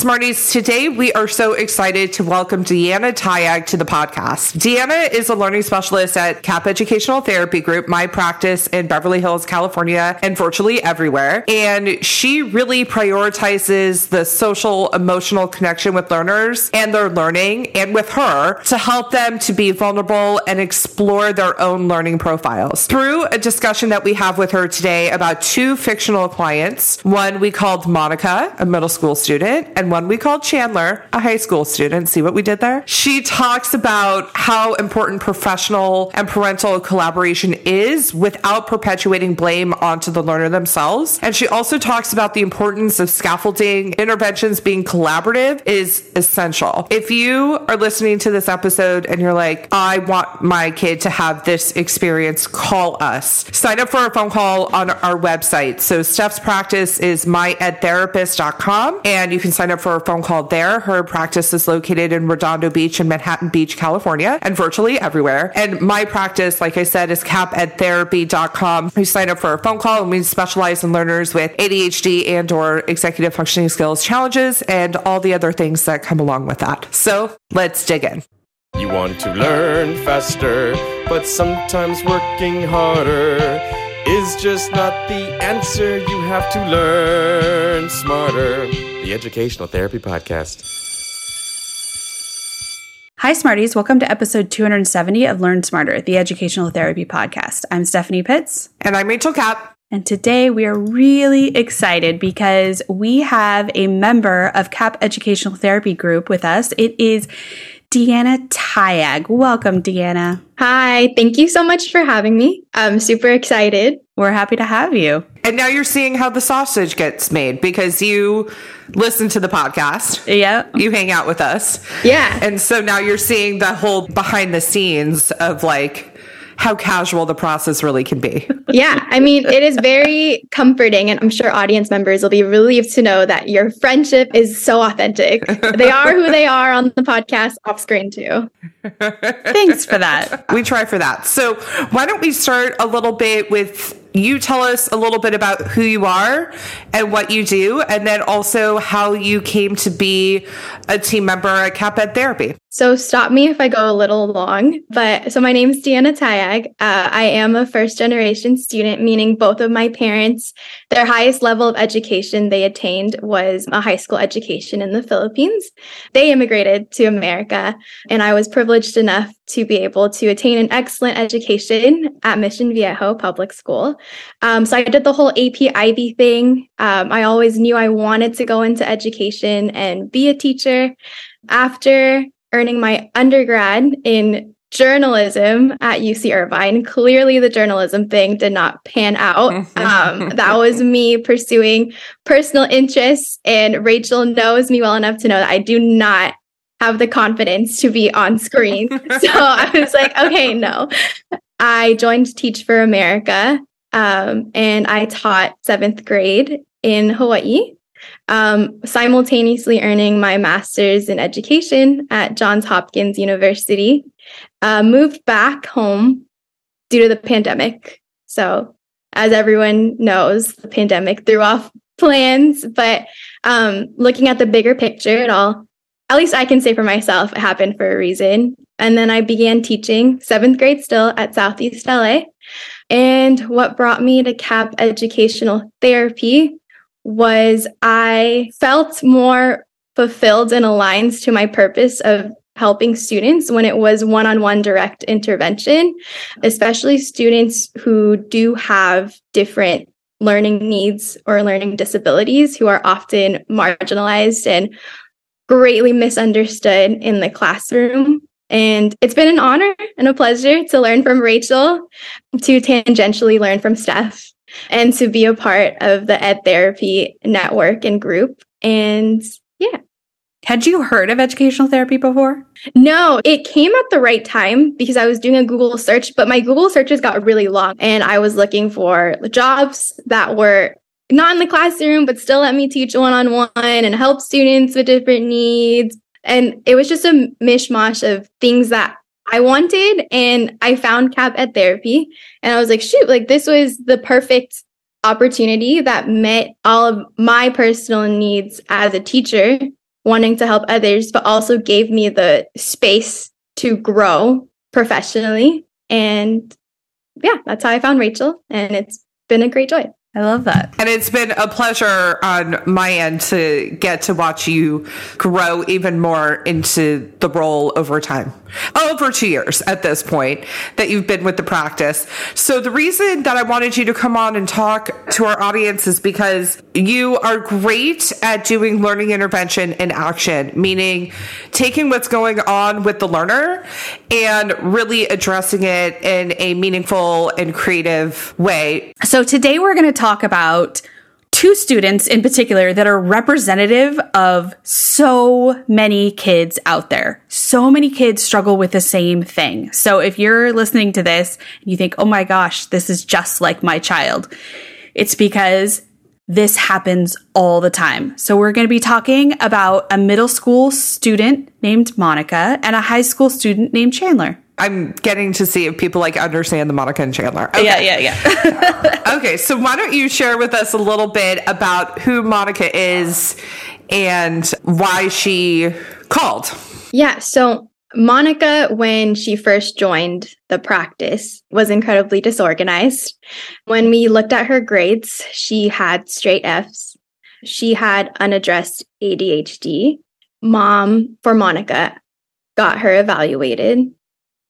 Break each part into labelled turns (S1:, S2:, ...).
S1: Smarties, today we are so excited to welcome Deanna Tayag to the podcast. Deanna is a learning specialist at Kapp Educational Therapy Group, my practice in Beverly Hills, California, and virtually everywhere. And she really prioritizes the social, emotional connection with learners and their learning, and with her to help them to be vulnerable and explore their own learning profiles. Through a discussion that we have with her today about two fictional clients, one we called Monica, a middle school student, and one we called Chandler, a high school student. See what we did there? She talks about how important professional and parental collaboration is without perpetuating blame onto the learner themselves. And she also talks about the importance of scaffolding interventions being collaborative is essential. If you are listening to this episode and you're like, I want my kid to have this experience, call us. Sign up for a phone call on our website. So Steph's practice is myedtherapist.com and you can sign up for a phone call there. Her practice is located in Redondo Beach in Manhattan Beach, California, and virtually everywhere. And my practice, like I said, is kappedtherapy.com. We sign up for a phone call and we specialize in learners with ADHD and or executive functioning skills challenges and all the other things that come along with that. So let's dig in.
S2: You want to learn faster, but sometimes working harder is just not the answer. You have to learn smarter. The Educational Therapy Podcast.
S3: Hi, Smarties. Welcome to episode 270 of Learn Smarter, the Educational Therapy Podcast. I'm Stephanie Pitts.
S1: And I'm Rachel Kapp.
S3: And today we are really excited because we have a member of Kapp Educational Therapy Group with us. It is Deanna Tayag. Welcome, Deanna.
S4: Hi, thank you so much for having me. I'm super excited.
S3: We're happy to have you.
S1: And now you're seeing how the sausage gets made because you listen to the podcast.
S3: Yeah.
S1: You hang out with us.
S4: Yeah.
S1: And so now you're seeing the whole behind the scenes of like how casual the process really can be.
S4: yeah. I mean, it is very comforting. And I'm sure audience members will be relieved to know that your friendship is so authentic. they are who they are on the podcast off screen, too.
S3: Thanks for that.
S1: We try for that. So, why don't we start a little bit with you tell us a little bit about who you are and what you do, and then also how you came to be a team member at KappEd Therapy.
S4: So, stop me if I go a little long. But so, my name is Deanna Tayag. Uh, I am a first generation student, meaning both of my parents, their highest level of education they attained was a high school education in the Philippines. They immigrated to America, and I was privileged enough to be able to attain an excellent education at Mission Viejo Public School. Um, so I did the whole AP Ivy thing. Um, I always knew I wanted to go into education and be a teacher. After earning my undergrad in journalism at UC Irvine. Clearly, the journalism thing did not pan out. Um, that was me pursuing personal interests, and Rachel knows me well enough to know that I do not have the confidence to be on screen. so I was like, okay, no. I joined Teach for America um, and I taught seventh grade in Hawaii, um, simultaneously earning my master's in education at Johns Hopkins University. Uh, moved back home due to the pandemic. So, as everyone knows, the pandemic threw off plans, but um, looking at the bigger picture, it all at least I can say for myself, it happened for a reason. And then I began teaching seventh grade still at Southeast LA. And what brought me to Kapp educational therapy was I felt more fulfilled and aligned to my purpose of helping students when it was one on one direct intervention, especially students who do have different learning needs or learning disabilities who are often marginalized and greatly misunderstood in the classroom. And it's been an honor and a pleasure to learn from Rachel, to tangentially learn from Steph, and to be a part of the Ed Therapy network and group. And yeah.
S3: Had you heard of educational therapy before?
S4: No, it came at the right time because I was doing a Google search, but my Google searches got really long and I was looking for jobs that were not in the classroom, but still let me teach one on one and help students with different needs. And it was just a mishmash of things that I wanted. And I found Kapp Ed Therapy. And I was like, shoot, like this was the perfect opportunity that met all of my personal needs as a teacher wanting to help others, but also gave me the space to grow professionally. And yeah, that's how I found Rachel. And it's been a great joy.
S3: I love that.
S1: And it's been a pleasure on my end to get to watch you grow even more into the role over time. Over two years at this point that you've been with the practice. So the reason that I wanted you to come on and talk to our audience is because you are great at doing learning intervention in action, meaning taking what's going on with the learner and really addressing it in a meaningful and creative way.
S3: So today we're going to talk about two students in particular that are representative of so many kids out there. So many kids struggle with the same thing. So if you're listening to this and you think, oh my gosh, this is just like my child, it's because this happens all the time. So we're going to be talking about a middle school student named Monica and a high school student named Chandler.
S1: I'm getting to see if people like understand the Monica and Chandler. Okay.
S3: Yeah, yeah, yeah.
S1: okay, so why don't you share with us a little bit about who Monica is and why she called?
S4: Yeah, so Monica, when she first joined the practice, was incredibly disorganized. When we looked at her grades, she had straight F's. She had unaddressed ADHD. Mom for Monica got her evaluated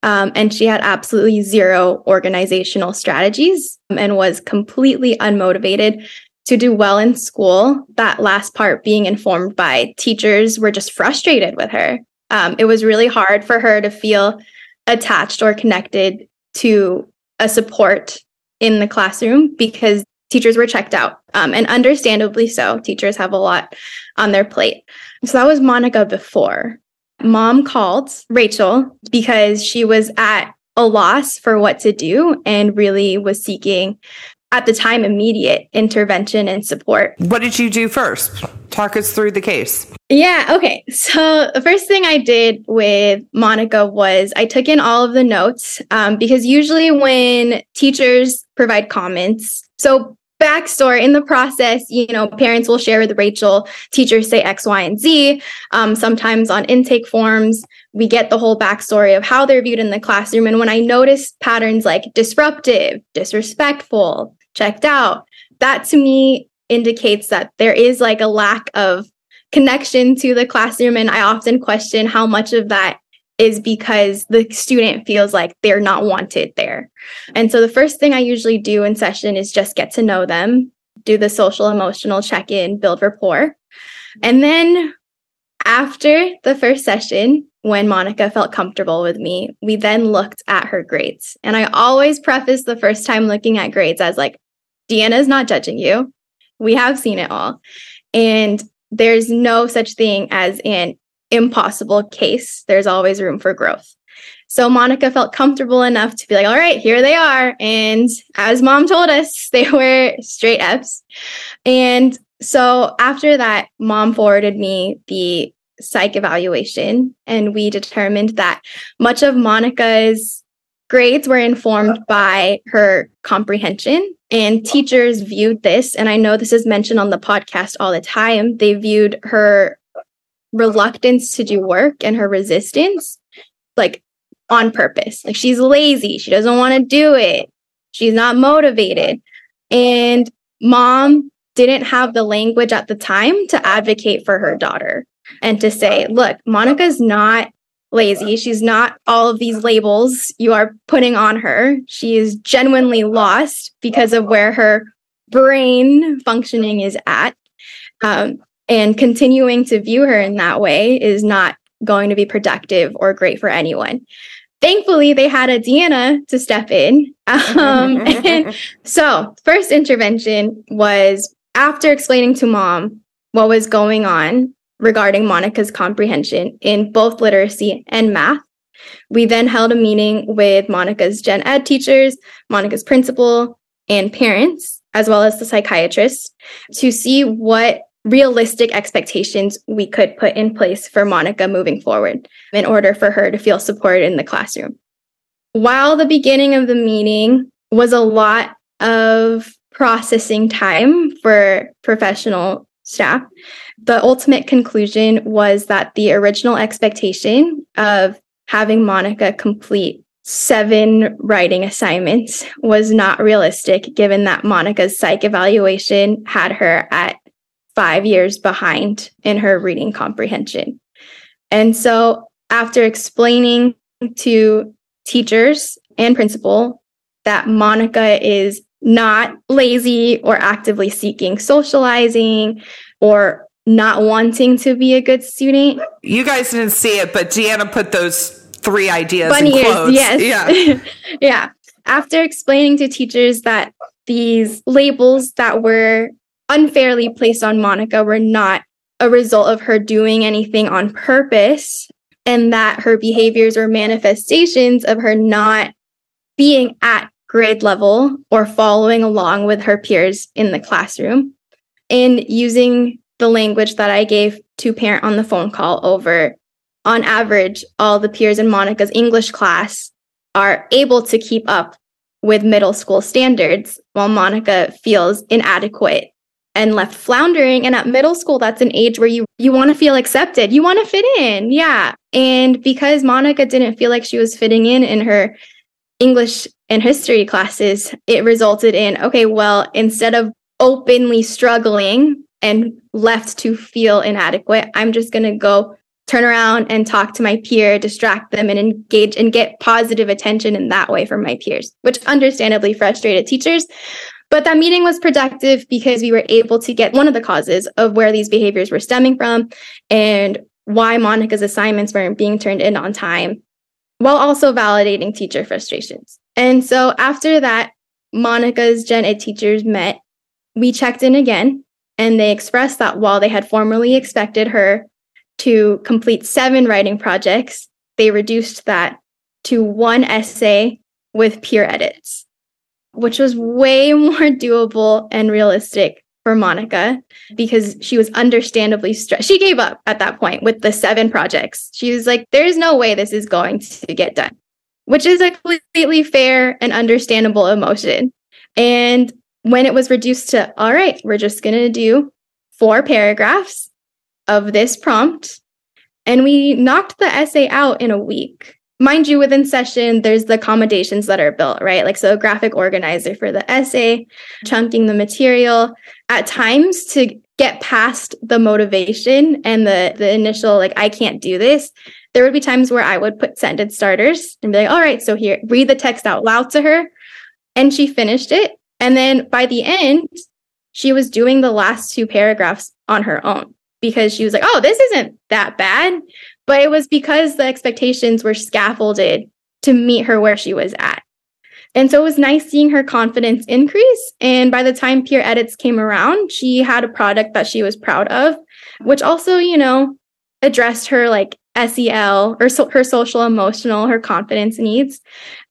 S4: um, and she had absolutely zero organizational strategies and was completely unmotivated to do well in school. That last part being informed by teachers were just frustrated with her. Um, it was really hard for her to feel attached or connected to a support in the classroom because teachers were checked out um, and understandably so teachers have a lot on their plate so that was monica before mom called Rachel because she was at a loss for what to do and really was seeking at the time immediate intervention and support.
S1: What did you do first? Talk us through the case.
S4: Yeah, okay. So the first thing I did with Monica was I took in all of the notes um, because usually when teachers provide comments, so backstory in the process you know parents will share with rachel teachers say x y and z. Um, sometimes on intake forms we get the whole backstory of how they're viewed in the classroom. And when i notice patterns like disruptive disrespectful checked out that to me indicates that there is like a lack of connection to the classroom. And i often question how much of that is because the student feels like they're not wanted there. And so the first thing I usually do in session is just get to know them, do the social emotional check in, build rapport. And then after the first session, when Monica felt comfortable with me, we then looked at her grades. And I always preface the first time looking at grades as like, Deanna's not judging you. We have seen it all. And there's no such thing as an impossible case. There's always room for growth. So Monica felt comfortable enough to be like, all right, here they are. And as mom told us, they were straight F's. And so after that, mom forwarded me the psych evaluation, and we determined that much of Monica's grades were informed by her comprehension. And teachers viewed this, and I know this is mentioned on the podcast all the time. They viewed her reluctance to do work and her resistance like on purpose. Like she's lazy, she doesn't want to do it. She's not motivated. And mom didn't have the language at the time to advocate for her daughter and to say, look, Monica's not lazy. She's not all of these labels you are putting on her. She is genuinely lost because of where her brain functioning is at. Um, and continuing to view her in that way is not going to be productive or great for anyone. Thankfully, they had a Deanna to step in. Um, and so, first intervention was after explaining to mom what was going on regarding Monica's comprehension in both literacy and math. We then held a meeting with Monica's gen ed teachers, Monica's principal, and parents, as well as the psychiatrist, to see what realistic expectations we could put in place for Monica moving forward in order for her to feel supported in the classroom. While the beginning of the meeting was a lot of processing time for professional staff. The ultimate conclusion was that the original expectation of having Monica complete seven writing assignments was not realistic, given that Monica's psych evaluation had her at five years behind in her reading comprehension. And so, after explaining to teachers and principal that Monica is not lazy or actively seeking socializing or not wanting to be a good student.
S1: You guys didn't see it, but Deanna put those three ideas Bunny in quotes.
S4: Ears, yes. Yeah. yeah. After explaining to teachers that these labels that were unfairly placed on Monica were not a result of her doing anything on purpose and that her behaviors were manifestations of her not being at grade level or following along with her peers in the classroom and using the language that I gave to parent on the phone call over on average all the peers in Monica's English class are able to keep up with middle school standards while Monica feels inadequate and left floundering. And at middle school that's an age where you you want to feel accepted. You want to fit in yeah. And because Monica didn't feel like she was fitting in in her English and history classes, it resulted in okay, well, instead of openly struggling and left to feel inadequate, I'm just going to go turn around and talk to my peer, distract them, and engage and get positive attention in that way from my peers, which understandably frustrated teachers. But that meeting was productive because we were able to get one of the causes of where these behaviors were stemming from and why Monica's assignments weren't being turned in on time while also validating teacher frustrations. And so after that, Monica's gen ed teachers met. We checked in again, and they expressed that while they had formerly expected her to complete seven writing projects, they reduced that to one essay with peer edits, which was way more doable and realistic for Monica because she was understandably stressed. She gave up at that point with the seven projects. She was like, there's no way this is going to get done, which is a completely fair and understandable emotion. And when it was reduced to, all right, we're just going to do four paragraphs of this prompt. And we knocked the essay out in a week mind you, within session, there's the accommodations that are built, right? Like, so a graphic organizer for the essay, chunking the material. At times, to get past the motivation and the the initial like I can't do this, there would be times where I would put sentence starters and be like, all right, so here, read the text out loud to her. And she finished it. And then by the end, she was doing the last two paragraphs on her own because she was like, oh, this isn't that bad. But it was because the expectations were scaffolded to meet her where she was at. And so it was nice seeing her confidence increase. And by the time peer edits came around, she had a product that she was proud of, which also, you know, addressed her like SEL or so, her social emotional, her confidence needs.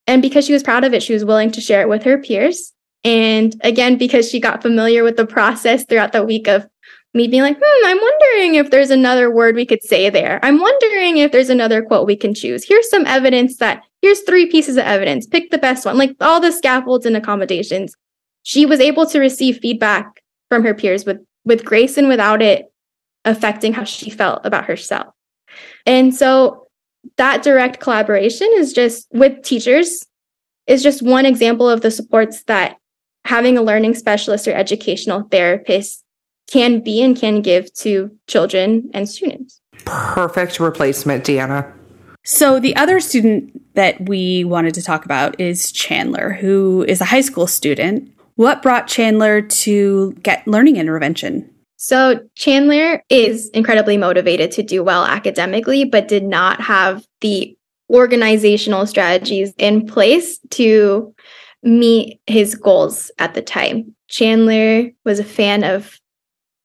S4: And because she was proud of it, she was willing to share it with her peers. And again, because she got familiar with the process throughout the week of me being like, hmm, I'm wondering if there's another word we could say there. I'm wondering if there's another quote we can choose. Here's some evidence that here's three pieces of evidence. Pick the best one. Like all the scaffolds and accommodations. She was able to receive feedback from her peers with with grace and without it affecting how she felt about herself. And so that direct collaboration is just with teachers is just one example of the supports that having a learning specialist or educational therapist can be and can give to children and students.
S1: Perfect replacement, Deanna.
S3: So, the other student that we wanted to talk about is Chandler, who is a high school student. What brought Chandler to get learning intervention?
S4: So, Chandler is incredibly motivated to do well academically, but did not have the organizational strategies in place to meet his goals at the time. Chandler was a fan of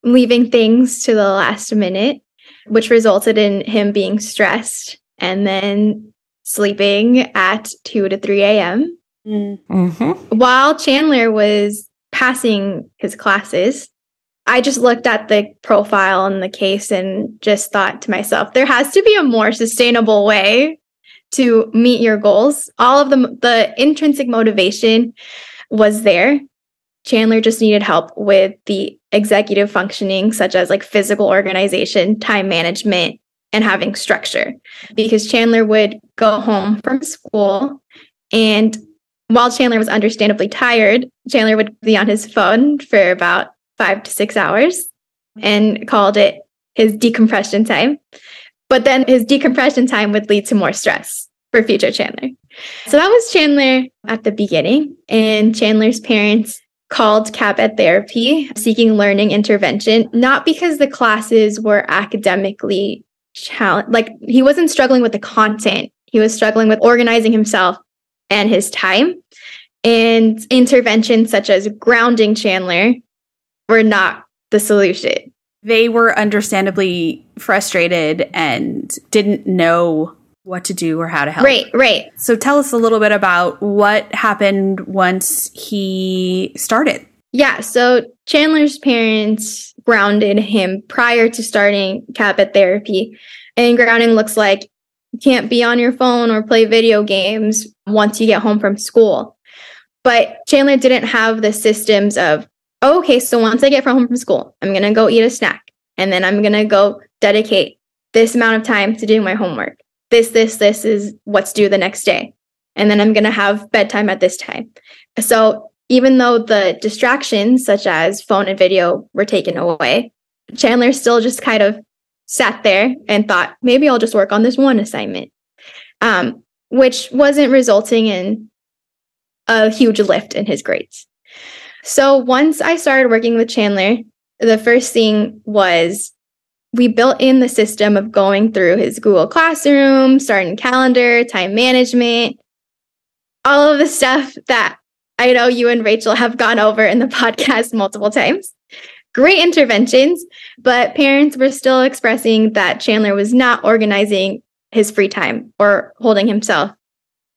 S4: leaving things to the last minute, which resulted in him being stressed and then sleeping at 2 to 3 a.m. Mm-hmm. While Chandler was passing his classes, I just looked at the profile and the case and just thought to myself, there has to be a more sustainable way to meet your goals. All of the the intrinsic motivation was there, Chandler just needed help with the executive functioning, such as like physical organization, time management, and having structure. Because Chandler would go home from school, and while Chandler was understandably tired, Chandler would be on his phone for about five to six hours and called it his decompression time. But then his decompression time would lead to more stress for future Chandler. So that was Chandler at the beginning. And Chandler's parents called Kapp-Ed Therapy seeking learning intervention, not because the classes were academically challenged. Like he wasn't struggling with the content, he was struggling with organizing himself and his time. And interventions such as grounding Chandler were not the solution.
S3: They were understandably frustrated and didn't know what to do or how to help.
S4: Right, right.
S3: So tell us a little bit about what happened once he started.
S4: Yeah, so Chandler's parents grounded him prior to starting Kapp-Ed Therapy. And grounding looks like you can't be on your phone or play video games once you get home from school. But Chandler didn't have the systems of, oh, okay, so once I get from home from school, I'm going to go eat a snack and then I'm going to go dedicate this amount of time to doing my homework this, this, this is what's due the next day. And then I'm going to have bedtime at this time. So even though the distractions, such as phone and video, were taken away, Chandler still just kind of sat there and thought, maybe I'll just work on this one assignment, um, which wasn't resulting in a huge lift in his grades. So once I started working with Chandler, the first thing was we built in the system of going through his Google Classroom, starting calendar, time management, all of the stuff that I know you and Rachel have gone over in the podcast multiple times. Great interventions, but parents were still expressing that Chandler was not organizing his free time or holding himself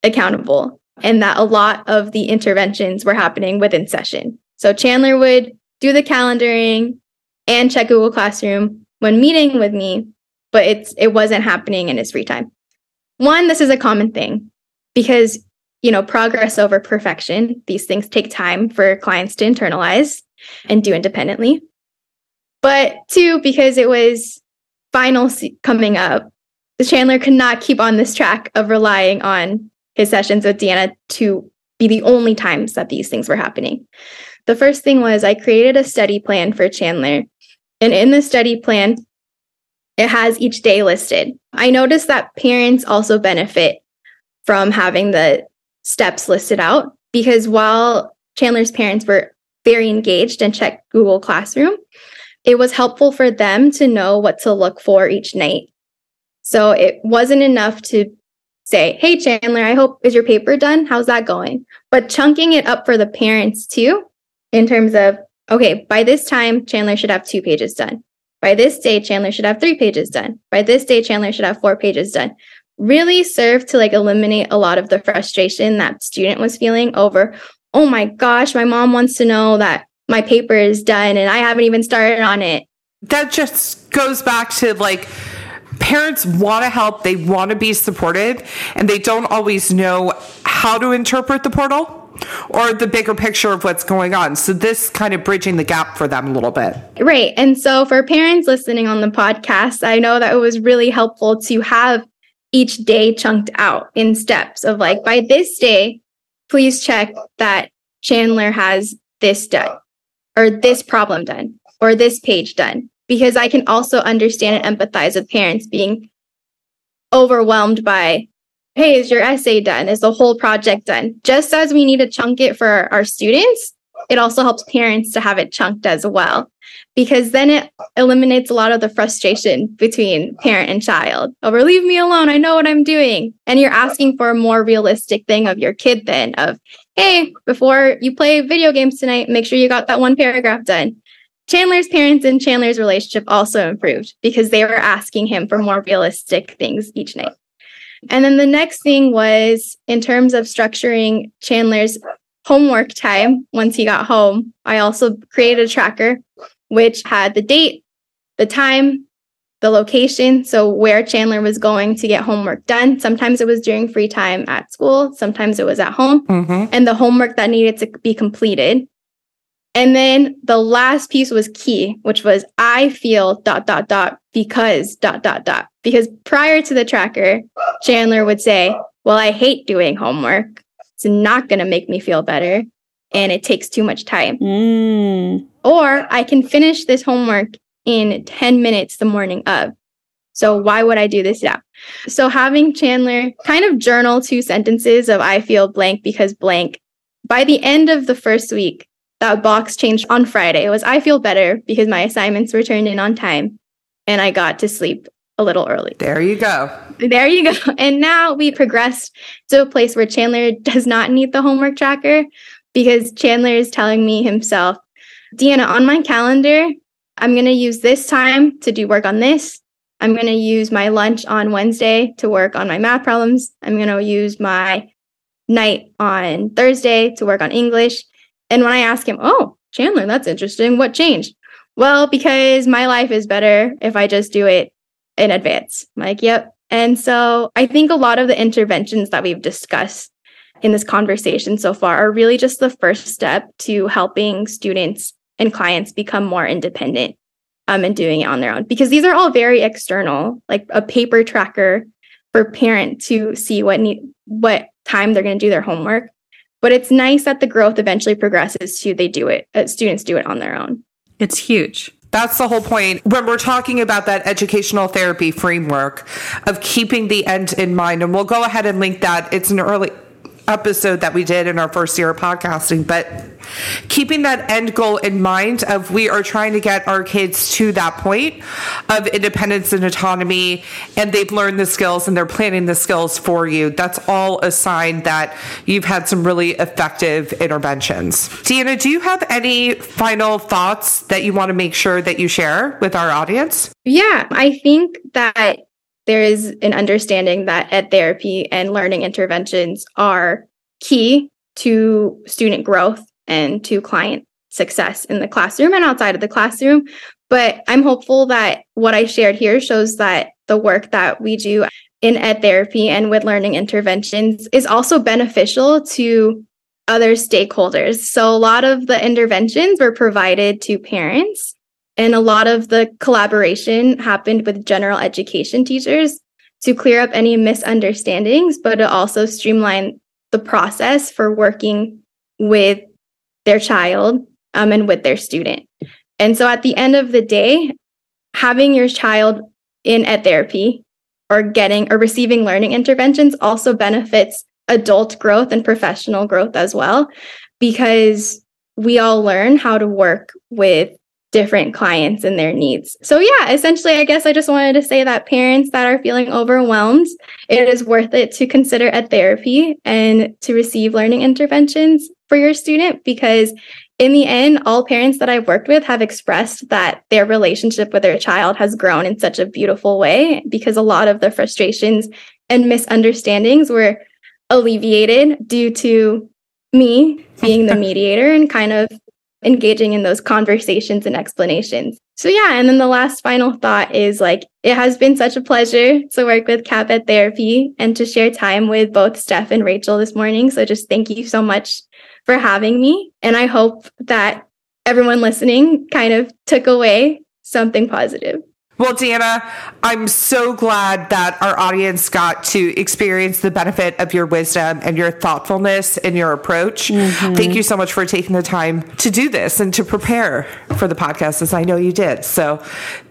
S4: accountable, and that a lot of the interventions were happening within session. So Chandler would do the calendaring and check Google Classroom, when meeting with me, but it's it wasn't happening in his free time. One, this is a common thing because you know, progress over perfection. These things take time for clients to internalize and do independently. But two, because it was finals coming up, the Chandler could not keep on this track of relying on his sessions with Deanna to be the only times that these things were happening. The first thing was I created a study plan for Chandler and in the study plan, it has each day listed. I noticed that parents also benefit from having the steps listed out because while Chandler's parents were very engaged and checked Google Classroom, it was helpful for them to know what to look for each night. So it wasn't enough to say, Hey, Chandler, I hope, is your paper done? How's that going? But chunking it up for the parents too, in terms of, okay, by this time, Chandler should have two pages done. By this day, Chandler should have three pages done. By this day, Chandler should have four pages done. Really served to like eliminate a lot of the frustration that student was feeling over, oh my gosh, my mom wants to know that my paper is done and I haven't even started on it.
S1: That just goes back to like, parents want to help, they want to be supported, and they don't always know how to interpret the portal or the bigger picture of what's going on. So this kind of bridging the gap for them a little bit.
S4: Right. And so for parents listening on the podcast, I know that it was really helpful to have each day chunked out in steps of like by this day, please check that Chandler has this done or this problem done or this page done because I can also understand and empathize with parents being overwhelmed by hey, is your essay done? Is the whole project done? Just as we need to chunk it for our students, it also helps parents to have it chunked as well, because then it eliminates a lot of the frustration between parent and child over leave me alone. I know what I'm doing. And you're asking for a more realistic thing of your kid then of, hey, before you play video games tonight, make sure you got that one paragraph done. Chandler's parents and Chandler's relationship also improved because they were asking him for more realistic things each night. And then the next thing was in terms of structuring Chandler's homework time once he got home, I also created a tracker which had the date, the time, the location, so where Chandler was going to get homework done. Sometimes it was during free time at school, sometimes it was at home, mm-hmm. and the homework that needed to be completed. And then the last piece was key, which was I feel dot dot dot because dot dot dot. Because prior to the tracker, Chandler would say, Well, I hate doing homework. It's not going to make me feel better. And it takes too much time.
S3: Mm.
S4: Or I can finish this homework in 10 minutes the morning of. So why would I do this now? So having Chandler kind of journal two sentences of I feel blank because blank. By the end of the first week, that box changed on Friday. It was I feel better because my assignments were turned in on time and I got to sleep a little early.
S1: There you go.
S4: There you go. And now we progressed to a place where Chandler does not need the homework tracker because Chandler is telling me himself, Deanna, on my calendar, I'm going to use this time to do work on this. I'm going to use my lunch on Wednesday to work on my math problems. I'm going to use my night on Thursday to work on English. And when I ask him, Oh, Chandler, that's interesting. What changed? Well, because my life is better if I just do it in advance. I'm like, yep. And so I think a lot of the interventions that we've discussed in this conversation so far are really just the first step to helping students and clients become more independent um, and doing it on their own because these are all very external, like a paper tracker for parent to see what need what time they're going to do their homework. But it's nice that the growth eventually progresses to they do it, uh, students do it on their own.
S3: It's huge.
S1: That's the whole point. When we're talking about that educational therapy framework of keeping the end in mind, and we'll go ahead and link that. It's an early episode that we did in our first year of podcasting, but keeping that end goal in mind of we are trying to get our kids to that point of independence and autonomy and they've learned the skills and they're planning the skills for you. That's all a sign that you've had some really effective interventions. Deanna, do you have any final thoughts that you want to make sure that you share with our audience?
S4: Yeah, I think that there is an understanding that ed therapy and learning interventions are key to student growth and to client success in the classroom and outside of the classroom. But I'm hopeful that what I shared here shows that the work that we do in ed therapy and with learning interventions is also beneficial to other stakeholders. So a lot of the interventions were provided to parents and a lot of the collaboration happened with general education teachers to clear up any misunderstandings, but to also streamline the process for working with their child um, and with their student. And so at the end of the day, having your child in ed therapy or getting or receiving learning interventions also benefits adult growth and professional growth as well, because we all learn how to work with different clients and their needs. So yeah, essentially I guess I just wanted to say that parents that are feeling overwhelmed, it is worth it to consider a therapy and to receive learning interventions for your student because in the end, all parents that I've worked with have expressed that their relationship with their child has grown in such a beautiful way because a lot of the frustrations and misunderstandings were alleviated due to me being the mediator and kind of engaging in those conversations and explanations. So yeah, and then the last final thought is like it has been such a pleasure to work with Ed Therapy and to share time with both Steph and Rachel this morning. So just thank you so much for having me. And I hope that everyone listening kind of took away something positive.
S1: Well, Deanna, I'm so glad that our audience got to experience the benefit of your wisdom and your thoughtfulness and your approach. Mm-hmm. Thank you so much for taking the time to do this and to prepare for the podcast, as I know you did. So,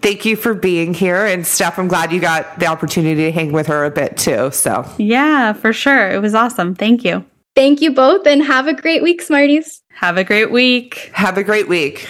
S1: thank you for being here. And, Steph, I'm glad you got the opportunity to hang with her a bit too. So,
S3: yeah, for sure. It was awesome. Thank you.
S4: Thank you both and have a great week, Smarties.
S3: Have a great week.
S1: Have a great week.